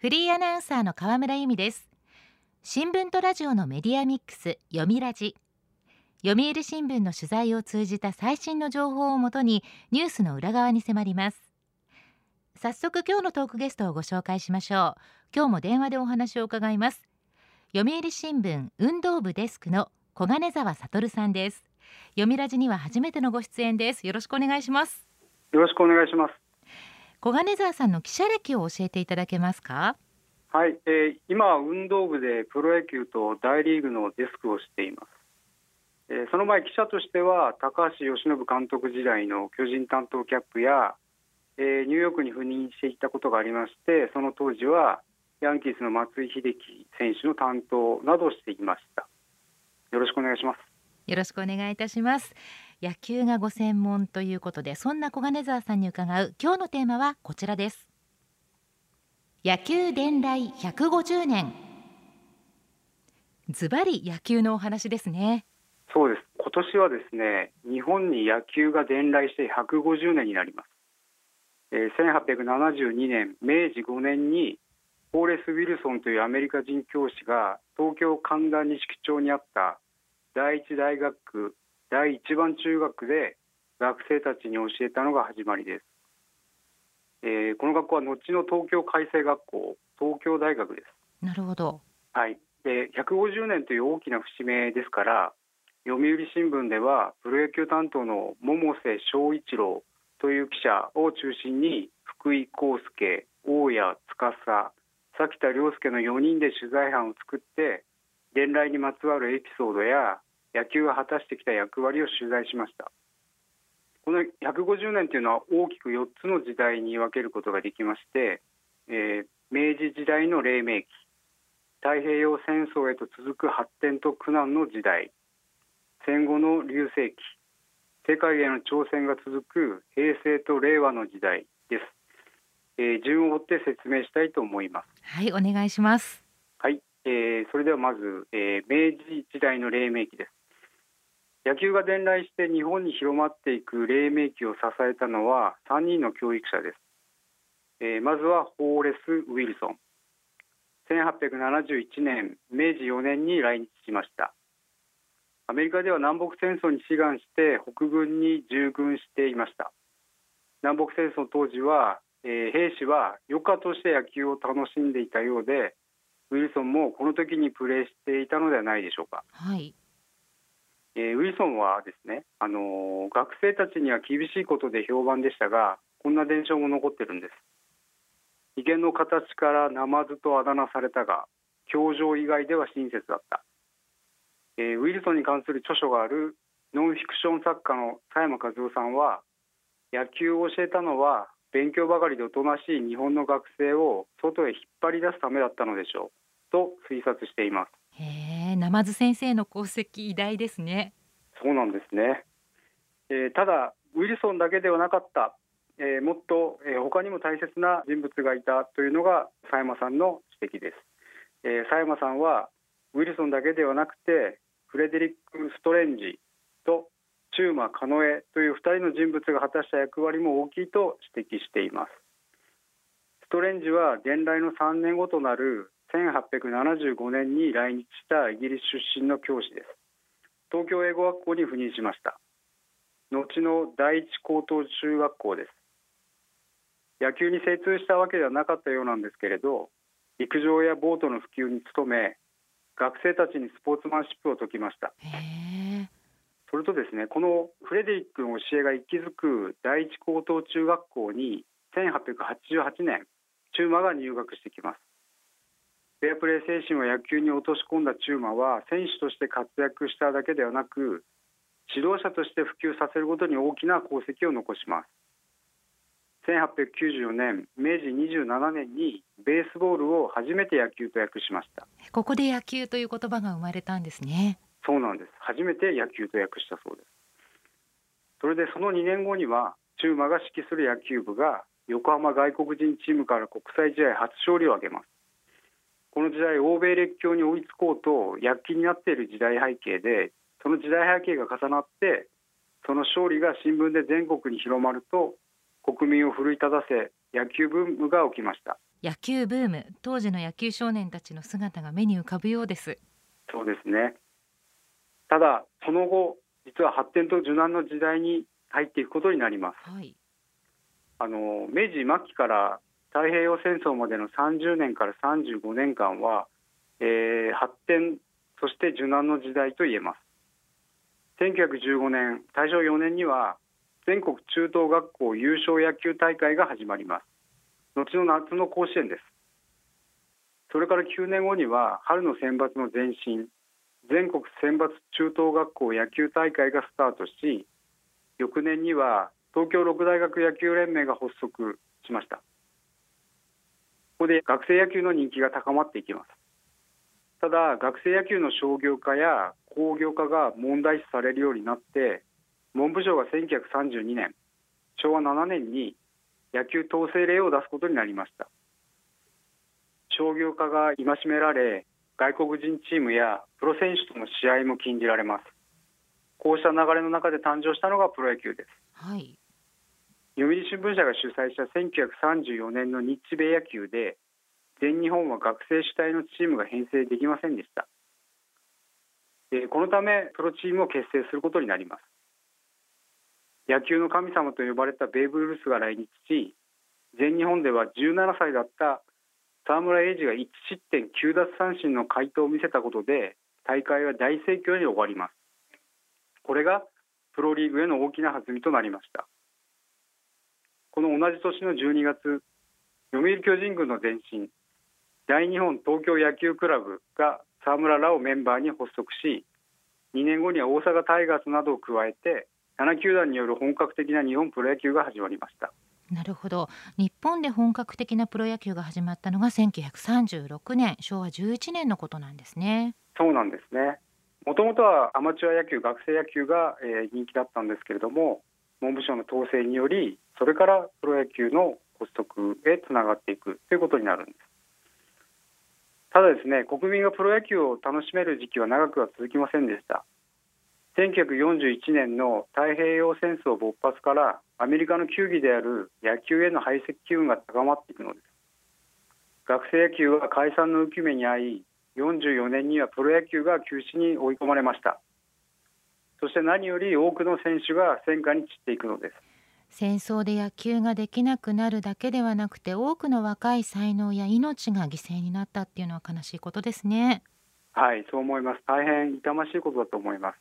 フリーアナウンサーの河村由美です。新聞とラジオのメディアミックス読みラジ。読売新聞の取材を通じた最新の情報をもとにニュースの裏側に迫ります。早速今日のトークゲストをご紹介しましょう。今日も電話でお話を伺います。読売新聞運動部デスクの小金沢悟さんです。読みラジには初めてのご出演です。よろしくお願いします。よろしくお願いします。小金沢さんの記者歴を教えていただけますか？はい、えー、今は運動部でプロ野球と大リーグのデスクをしています、えー、その前記者としては高橋由伸監督時代の巨人担当キャップや、えー、ニューヨークに赴任していたことがありましてその当時はヤンキースの松井秀喜選手の担当などをしていました。よろしくお願いします。よろしくお願いいたします野球がご専門ということでそんな小金沢さんに伺う今日のテーマはこちらです。野球伝来150年。ズバリ野球のお話ですね。そうです。今年はですね日本に野球が伝来して150年になります、えー、1872年明治5年にホーレス・ウィルソンというアメリカ人教師が東京神田錦町にあった第一大学第一番中学で学生たちに教えたのが始まりです、えー、この学校は後の東京改正学校東京大学です。なるほど。はい。で150年という大きな節目ですから読売新聞ではプロ野球担当の百瀬翔一郎という記者を中心に福井康介大谷司崎田亮介の4人で取材班を作って伝来にまつわるエピソードや野球が果たしてきた役割を取材しました。この150年というのは大きく4つの時代に分けることができまして、えー、明治時代の黎明期太平洋戦争へと続く発展と苦難の時代戦後の隆盛期世界への挑戦が続く平成と令和の時代です、えー、順を追って説明したいと思います。はいお願いします。はい、えー、それではまず、えー、明治時代の黎明期です野球が伝来して日本に広まっていく黎明期を支えたのは3人の教育者です、えー、まずはホーレス・ウィルソン。1871年明治4年に来日しました。アメリカでは南北戦争に志願して北軍に従軍していました。南北戦争当時は、えー、兵士は余暇として野球を楽しんでいたようでウィルソンもこの時にプレーしていたのではないでしょうか。はい、ウィルソンはですね、あのー、学生たちには厳しいことで評判でしたがこんな伝承も残ってるんです。威厳の形からナマズとあだ名されたが表情以外では親切だった、えー、ウィルソンに関する著書があるノンフィクション作家の佐山和夫さんは野球を教えたのは勉強ばかりでおとなしい日本の学生を外へ引っ張り出すためだったのでしょうと推察しています。へえ、ナマズ先生の功績偉大ですね。そうなんですね。えー、ただウィルソンだけではなかった、えー、もっと、えー、他にも大切な人物がいたというのが佐山さんの指摘です。えー、佐山さんはウィルソンだけではなくてフレデリック・ストレンジとチューマ・カノエという2人の人物が果たした役割も大きいと指摘しています。ストレンジは伝来の3年後となる1875年に来日したイギリス出身の教師です。東京英語学校に赴任しました。後の第一高等中学校です。野球に精通したわけではなかったようなんですけれど陸上やボートの普及に努め学生たちにスポーツマンシップを説きました。それとですねこのフレデリックの教えが息づく第一高等中学校に1888年中馬が入学してきますフェアプレー精神を野球に落とし込んだチューマは選手として活躍しただけではなく指導者として普及させることに大きな功績を残します。1894年明治27年にベースボールを初めて野球と訳しました。ここで野球という言葉が生まれたんですね。そうなんです。初めて野球と訳したそうです。それでその2年後にはチューマが指揮する野球部が横浜外国人チームから国際試合初勝利を挙げますこの時代欧米列強に追いつこうと躍起になっている時代背景でその時代背景が重なってその勝利が新聞で全国に広まると国民を奮い立たせ野球ブームが起きました。野球ブーム当時の野球少年たちの姿が目に浮かぶようです。そうですね。ただその後実は発展と受難の時代に入っていくことになります、はい、あの明治末期から太平洋戦争までの30年から35年間は、えー、発展そして受難の時代と言えます。1915年大正4年には全国中等学校優勝野球大会が始まります。後の夏の甲子園です。それから9年後には春の選抜の前身全国選抜中等学校野球大会がスタートし翌年には東京六大学野球連盟が発足しました。ここで学生野球の人気が高まっていきます。ただ学生野球の商業化や工業化が問題視されるようになって文部省が1932年昭和7年に野球統制令を出すことになりました。商業化が戒められ外国人チームやプロ選手との試合も禁じられます。こうした流れの中で誕生したのがプロ野球です、はい、読売新聞社が主催した1934年の日米野球で全日本は学生主体のチームが編成できませんでした。このためプロチームを結成することになります。野球の神様と呼ばれたベーブ・ルースが来日し全日本では17歳だった沢村栄治が1失点9奪三振の快投を見せたことで大会は大盛況に終わります。これがプロリーグへの大きな弾みとなりました。この同じ年の12月読売巨人軍の前身大日本東京野球クラブが沢村らをメンバーに発足し2年後には大阪タイガースなどを加えて7球団による本格的な日本プロ野球が始まりました。なるほど。日本で本格的なプロ野球が始まったのが1936年昭和11年のことなんですね。そうなんですね。もともとはアマチュア野球学生野球が、えー、人気だったんですけれども文部省の統制によりそれからプロ野球の発足へつながっていくということになるんです。ただですね国民がプロ野球を楽しめる時期は長くは続きませんでした。1941年の太平洋戦争勃発からアメリカの球技である野球への排斥機運が高まっていくのです。学生野球は解散の浮き目に遭い44年にはプロ野球が休止に追い込まれました。そして何より多くの選手が戦火に散っていくのです。戦争で野球ができなくなるだけではなくて多くの若い才能や命が犠牲になったっていうのは悲しいことですね。はいそう思います。大変痛ましいことだと思います。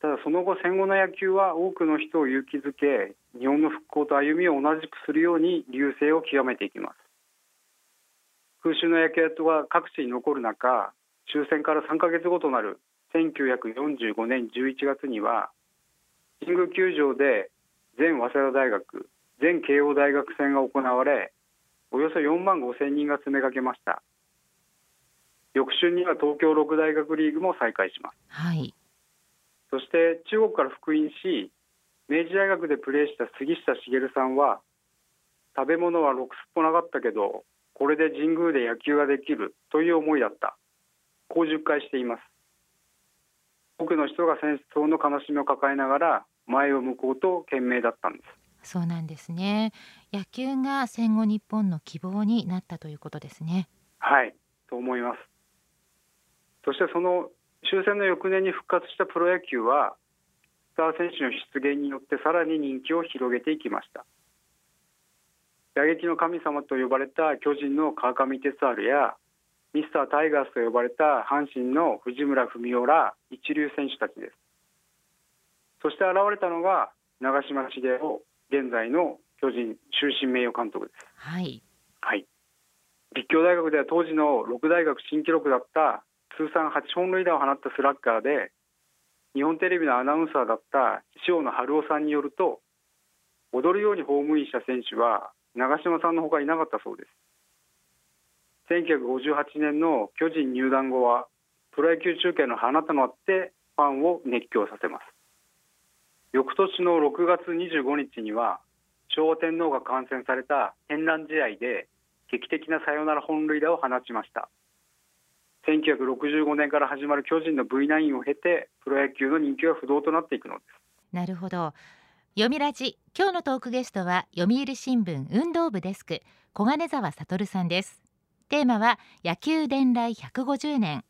ただその後戦後の野球は多くの人を勇気づけ日本の復興と歩みを同じくするように隆盛を極めていきます。空襲の焼け跡が各地に残る中終戦から3か月後となる1945年11月には神宮球場で全早稲田大学全慶応大学戦が行われおよそ4万5千人が詰めかけました。翌春には東京六大学リーグも再開します、はい、そして中国から復員し明治大学でプレーした杉下茂さんは食べ物はろくすっぽなかったけどこれで神宮で野球ができるという思いだった。こう述回しています。多くの人が戦争の悲しみを抱えながら前を向こうと懸命だったんです。そうなんですね。野球が戦後日本の希望になったということですね。はいと思います。そしてその終戦の翌年に復活したプロ野球はスター選手の出現によってさらに人気を広げていきました。打撃の神様と呼ばれた巨人の川上哲治やミスタータイガースと呼ばれた阪神の藤村文雄ら一流選手たちですそして現れたのが長嶋茂雄現在の巨人終身名誉監督です。はい、はい、立教大学では当時の六大学新記録だった通算8本塁打を放ったスラッガーで日本テレビのアナウンサーだった塩野晴夫さんによると踊るようにホームインした選手は長嶋さんのほかいなかったそうです。1958年の巨人入団後はプロ野球中継の花となってファンを熱狂させます翌年の6月25日には昭和天皇が観戦された天覧試合で劇的なサヨナラ本塁打を放ちました。1965年から始まる巨人の V9 を経てプロ野球の人気は不動となっていくのです。なるほど。読みラジ今日のトークゲストは読売新聞運動部デスク小金沢悟さんです。テーマは野球伝来150年。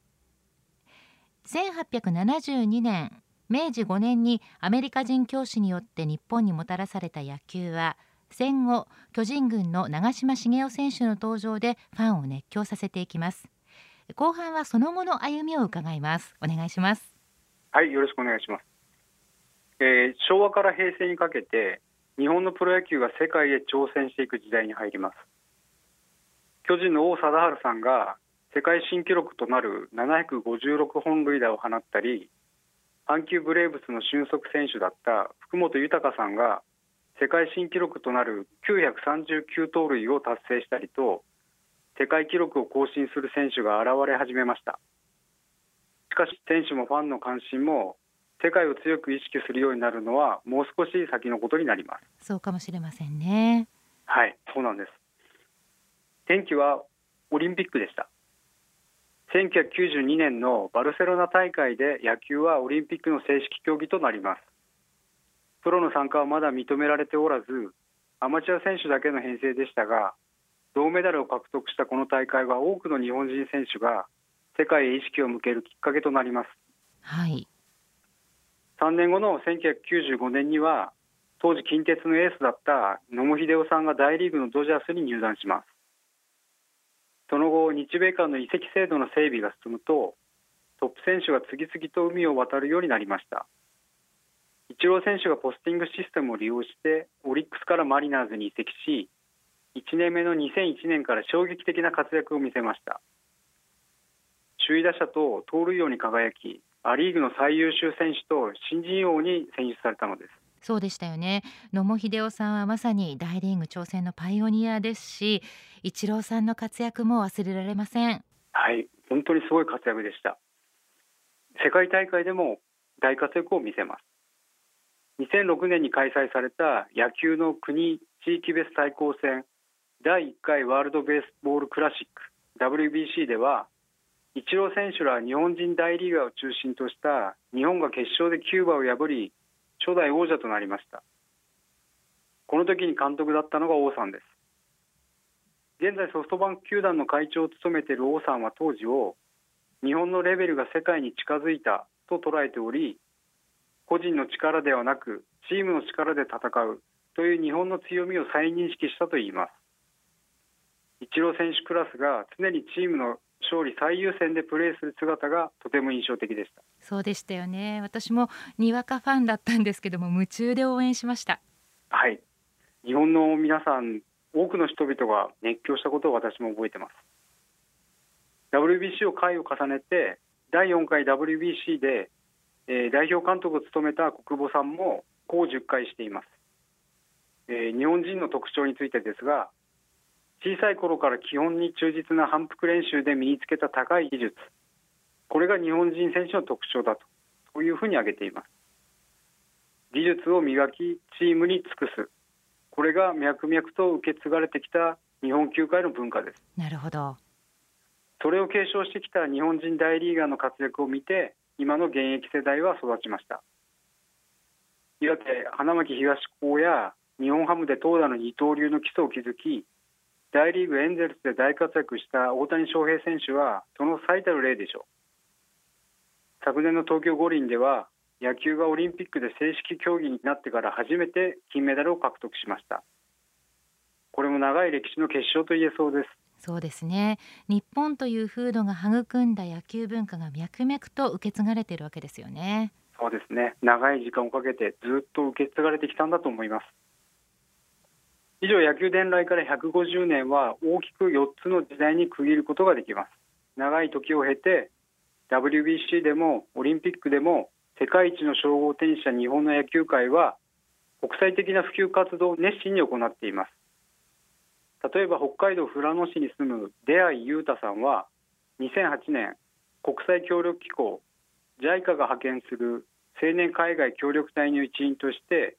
1872年明治5年にアメリカ人教師によって日本にもたらされた野球は戦後巨人軍の長嶋茂雄選手の登場でファンを熱狂させていきます。後半はその後の歩みを伺います。お願いします。はいよろしくお願いします、えー、昭和から平成にかけて日本のプロ野球が世界へ挑戦していく時代に入ります。巨人の王貞治さんが世界新記録となる756本塁打を放ったり阪急ブレーブスの俊足選手だった福本豊さんが世界新記録となる939盗塁を達成したりと世界記録を更新する選手が現れ始めました。しかし選手もファンの関心も世界を強く意識するようになるのはもう少し先のことになります。そうかもしれませんね。はいそうなんです。転機はオリンピックでした1992年のバルセロナ大会で野球はオリンピックの正式競技となります。プロの参加はまだ認められておらずアマチュア選手だけの編成でしたが銅メダルを獲得したこの大会は多くの日本人選手が世界へ意識を向けるきっかけとなります、はい、3年後の1995年には当時近鉄のエースだった野茂英雄さんが大リーグのドジャースに入団しますその後日米間の移籍制度の整備が進むとトップ選手が次々と海を渡るようになりました。イチロー選手がポスティングシステムを利用してオリックスからマリナーズに移籍し1年目の2001年から衝撃的な活躍を見せました。首位打者と盗塁王に輝きア・リーグの最優秀選手と新人王に選出されたのです。そうでしたよね。野茂英雄さんはまさに大リーグ挑戦のパイオニアですしイチローさんの活躍も忘れられません。はい本当にすごい活躍でした。世界大会でも大活躍を見せます。2006年に開催された野球の国地域別対抗戦第1回ワールドベースボールクラシック WBC ではイチロー選手ら日本人大リーガーを中心とした日本が決勝でキューバを破り初代王者となりました。この時に監督だったのが王さんです。現在ソフトバンク球団の会長を務めている王さんは当時を日本のレベルが世界に近づいたと捉えており個人の力ではなくチームの力で戦うという日本の強みを再認識したといいます。イチロー選手クラスが常にチームの勝利最優先でプレーする姿がとても印象的でした。そうでしたよね。私もにわかファンだったんですけども夢中で応援しました。はい。日本の皆さん多くの人々が熱狂したことを私も覚えてます。WBC を回を重ねて第4回 WBC で、えー、代表監督を務めた国母さんもこう10回しています、えー、日本人の特徴についてですが小さい頃から基本に忠実な反復練習で身につけた高い技術。これが日本人選手の特徴だというふうに挙げています。技術を磨きチームに尽くす。これが脈々と受け継がれてきた日本球界の文化です。なるほど。それを継承してきた日本人大リーガーの活躍を見て今の現役世代は育ちました。岩手花巻東高や日本ハムで投打の二刀流の基礎を築き大リーグエンゼルスで大活躍した大谷翔平選手はその最たる例でしょう昨年の東京五輪では野球がオリンピックで正式競技になってから初めて金メダルを獲得しました。これも長い歴史の結晶と言えそうです。そうですね。日本という風土が育んだ野球文化が脈々と受け継がれているわけですよね。そうですね。長い時間をかけてずっと受け継がれてきたんだと思います。以上野球伝来から150年は大きく4つの時代に区切ることができます。長い時を経て WBC でもオリンピックでも世界一の称号を手にした日本の野球界は国際的な普及活動を熱心に行っています。例えば北海道富良野市に住む出会裕太さんは2008年国際協力機構 JICA が派遣する青年海外協力隊の一員として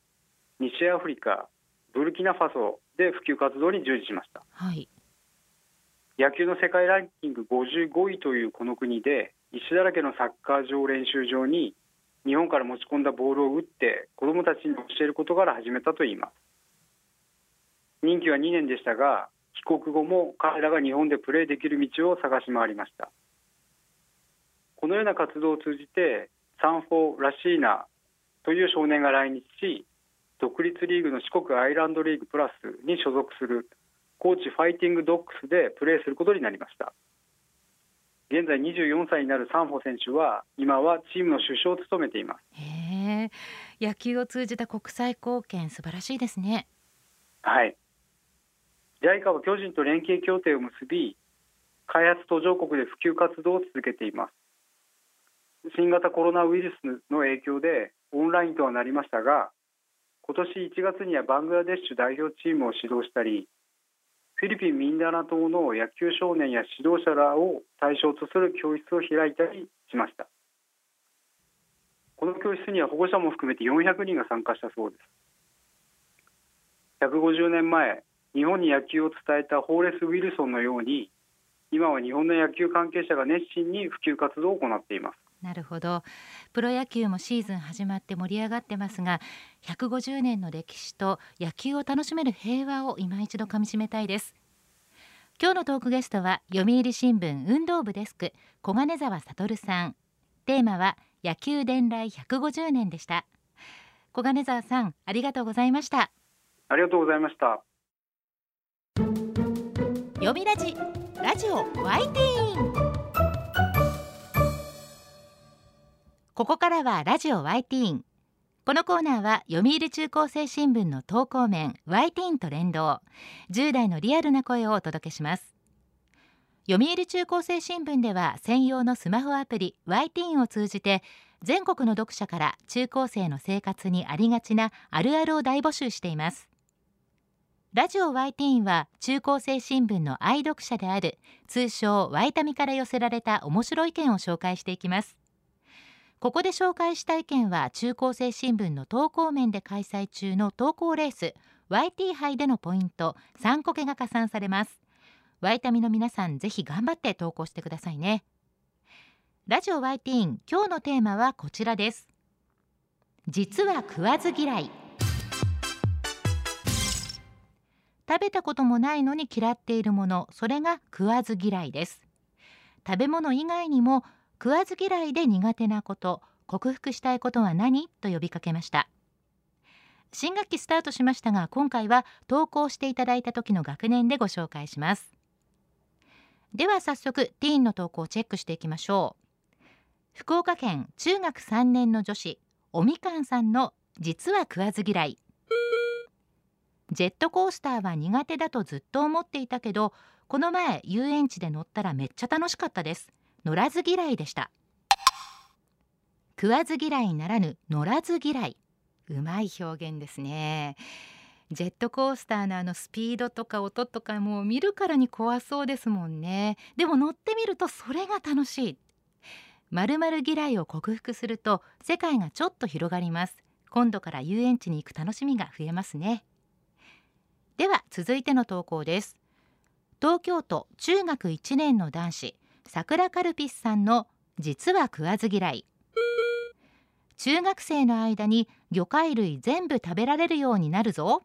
西アフリカブルキナファソで普及活動に従事しました、はい、野球の世界ランキング55位というこの国で石だらけのサッカー場練習場に日本から持ち込んだボールを打って子どもたちに教えることから始めたといいます。任期は2年でしたが帰国後も彼らが日本でプレーできる道を探し回りました。このような活動を通じてサンフォー・ラシーナという少年が来日し独立リーグの四国アイランドリーグプラスに所属する高知ファイティングドッグスでプレーすることになりました。現在24歳になるサンフォ選手は今はチームの首相を務めています。野球を通じた国際貢献素晴らしいですね。はい。JICA は巨人と連携協定を結び開発途上国で普及活動を続けています。新型コロナウイルスの影響でオンラインとはなりましたが今年1月にはバングラデシュ代表チームを指導したりフィリピン・ミンダナ島の野球少年や指導者らを対象とする教室を開いたりしました。この教室には保護者も含めて400人が参加したそうです。150年前日本に野球を伝えたホーレス・ウィルソンのように今は日本の野球関係者が熱心に普及活動を行っています。なるほど。プロ野球もシーズン始まって盛り上がってますが150年の歴史と野球を楽しめる平和を今一度かみしめたいです。今日のトークゲストは読売新聞運動部デスク小金沢悟さん。テーマは野球伝来150年でした。小金沢さんありがとうございました。ありがとうございました。読みラジラジオワイティーン。ここからはラジオワイティーン。このコーナーは読売中高生新聞の投稿面ワイティーンと連動。10代のリアルな声をお届けします。読売中高生新聞では専用のスマホアプリワイティーンを通じて全国の読者から中高生の生活にありがちなあるあるを大募集しています。ラジオワイティーンは中高生新聞の愛読者である通称ワイタミから寄せられた面白い意見を紹介していきます。ここで紹介した意見は中高生新聞の投稿面で開催中の投稿レース YT 杯でのポイント3個けが加算されます。ワイタミの皆さんぜひ頑張って投稿してくださいね。ラジオ YT 今日のテーマはこちらです。実は食わず嫌い。食べたこともないのに嫌っているものそれが食わず嫌いです。食べ物以外にも食わず嫌いで苦手なこと克服したいことは何？と呼びかけました。新学期スタートしましたが今回は投稿していただいた時の学年でご紹介します。では早速ティーンの投稿をチェックしていきましょう。福岡県中学3年の女子おみかんさんの実は食わず嫌い。ジェットコースターは苦手だとずっと思っていたけどこの前遊園地で乗ったらめっちゃ楽しかったです。乗らず嫌いでした。食わず嫌いならぬ乗らず嫌い。うまい表現ですね。ジェットコースターのあのスピードとか音とかもう見るからに怖そうですもんね。でも乗ってみるとそれが楽しい。まるまる嫌いを克服すると世界がちょっと広がります。今度から遊園地に行く楽しみが増えますね。では続いての投稿です。東京都中学1年の男子桜カルピスさんの実は食わず嫌い。中学生の間に魚介類全部食べられるようになるぞ。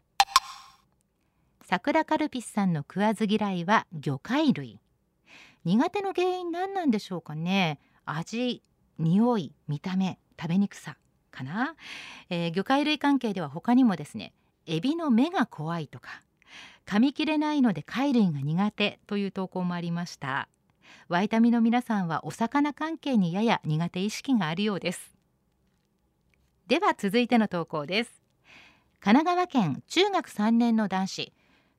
桜カルピスさんの食わず嫌いは魚介類。苦手の原因何なんでしょうかね。味匂い見た目食べにくさかな、えー、魚介類関係では他にもですねエビの目が怖いとか噛み切れないので貝類が苦手という投稿もありました。ワイタミの皆さんはお魚関係にやや苦手意識があるようです。では続いての投稿です。神奈川県中学3年の男子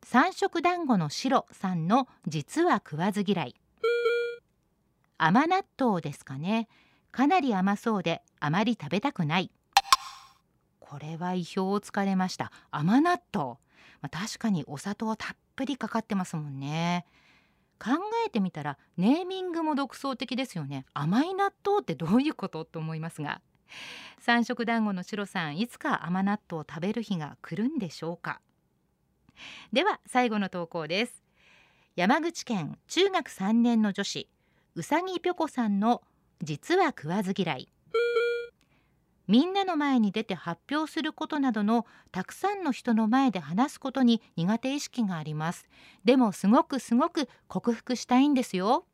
三色団子の白さんの実は食わず嫌い。甘納豆ですかね。かなり甘そうであまり食べたくない。これは意表をつかれました。甘納豆、まあ、確かにお砂糖たっぷりかかってますもんね。考えてみたらネーミングも独創的ですよね。甘い納豆ってどういうこと？と思いますが。三色団子の白さんいつか甘納豆を食べる日が来るんでしょうか？では最後の投稿です。山口県中学3年の女子うさぎぴょこさんの実は食わず嫌い。みんなの前に出て発表することなどのたくさんの人の前で話すことに苦手意識があります。でもすごくすごく克服したいんですよ。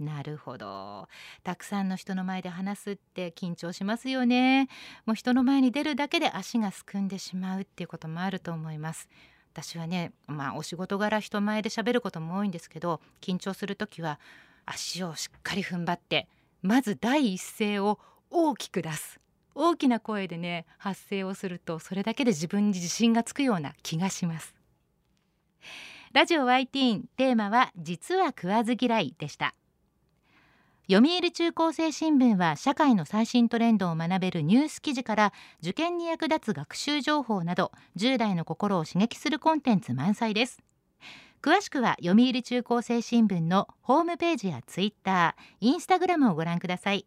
なるほど。たくさんの人の前で話すって緊張しますよね。もう人の前に出るだけで足がすくんでしまうっていうこともあると思います。私はねまあお仕事柄人前で喋ることも多いんですけど緊張する時は足をしっかり踏ん張ってまず第一声を大きく出す。大きな声でね発声をするとそれだけで自分に自信がつくような気がします。ラジオ YT テーマは実は食わず嫌いでした。読売中高生新聞は社会の最新トレンドを学べるニュース記事から受験に役立つ学習情報など10代の心を刺激するコンテンツ満載です。詳しくは読売中高生新聞のホームページやツイッター、インスタグラムをご覧ください。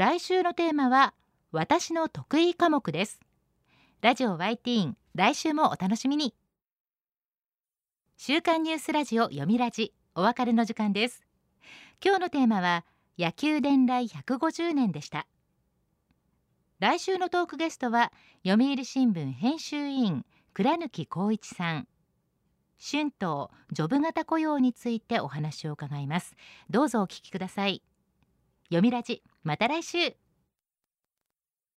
来週のテーマは私の得意科目です。ラジオ YT 来週もお楽しみに。週刊ニュースラジオ読みラジお別れの時間です。今日のテーマは野球伝来150年でした。来週のトークゲストは読売新聞編集委員倉貫光一さん。春闘ジョブ型雇用についてお話を伺います。どうぞお聞きください。読みラジ。また来週。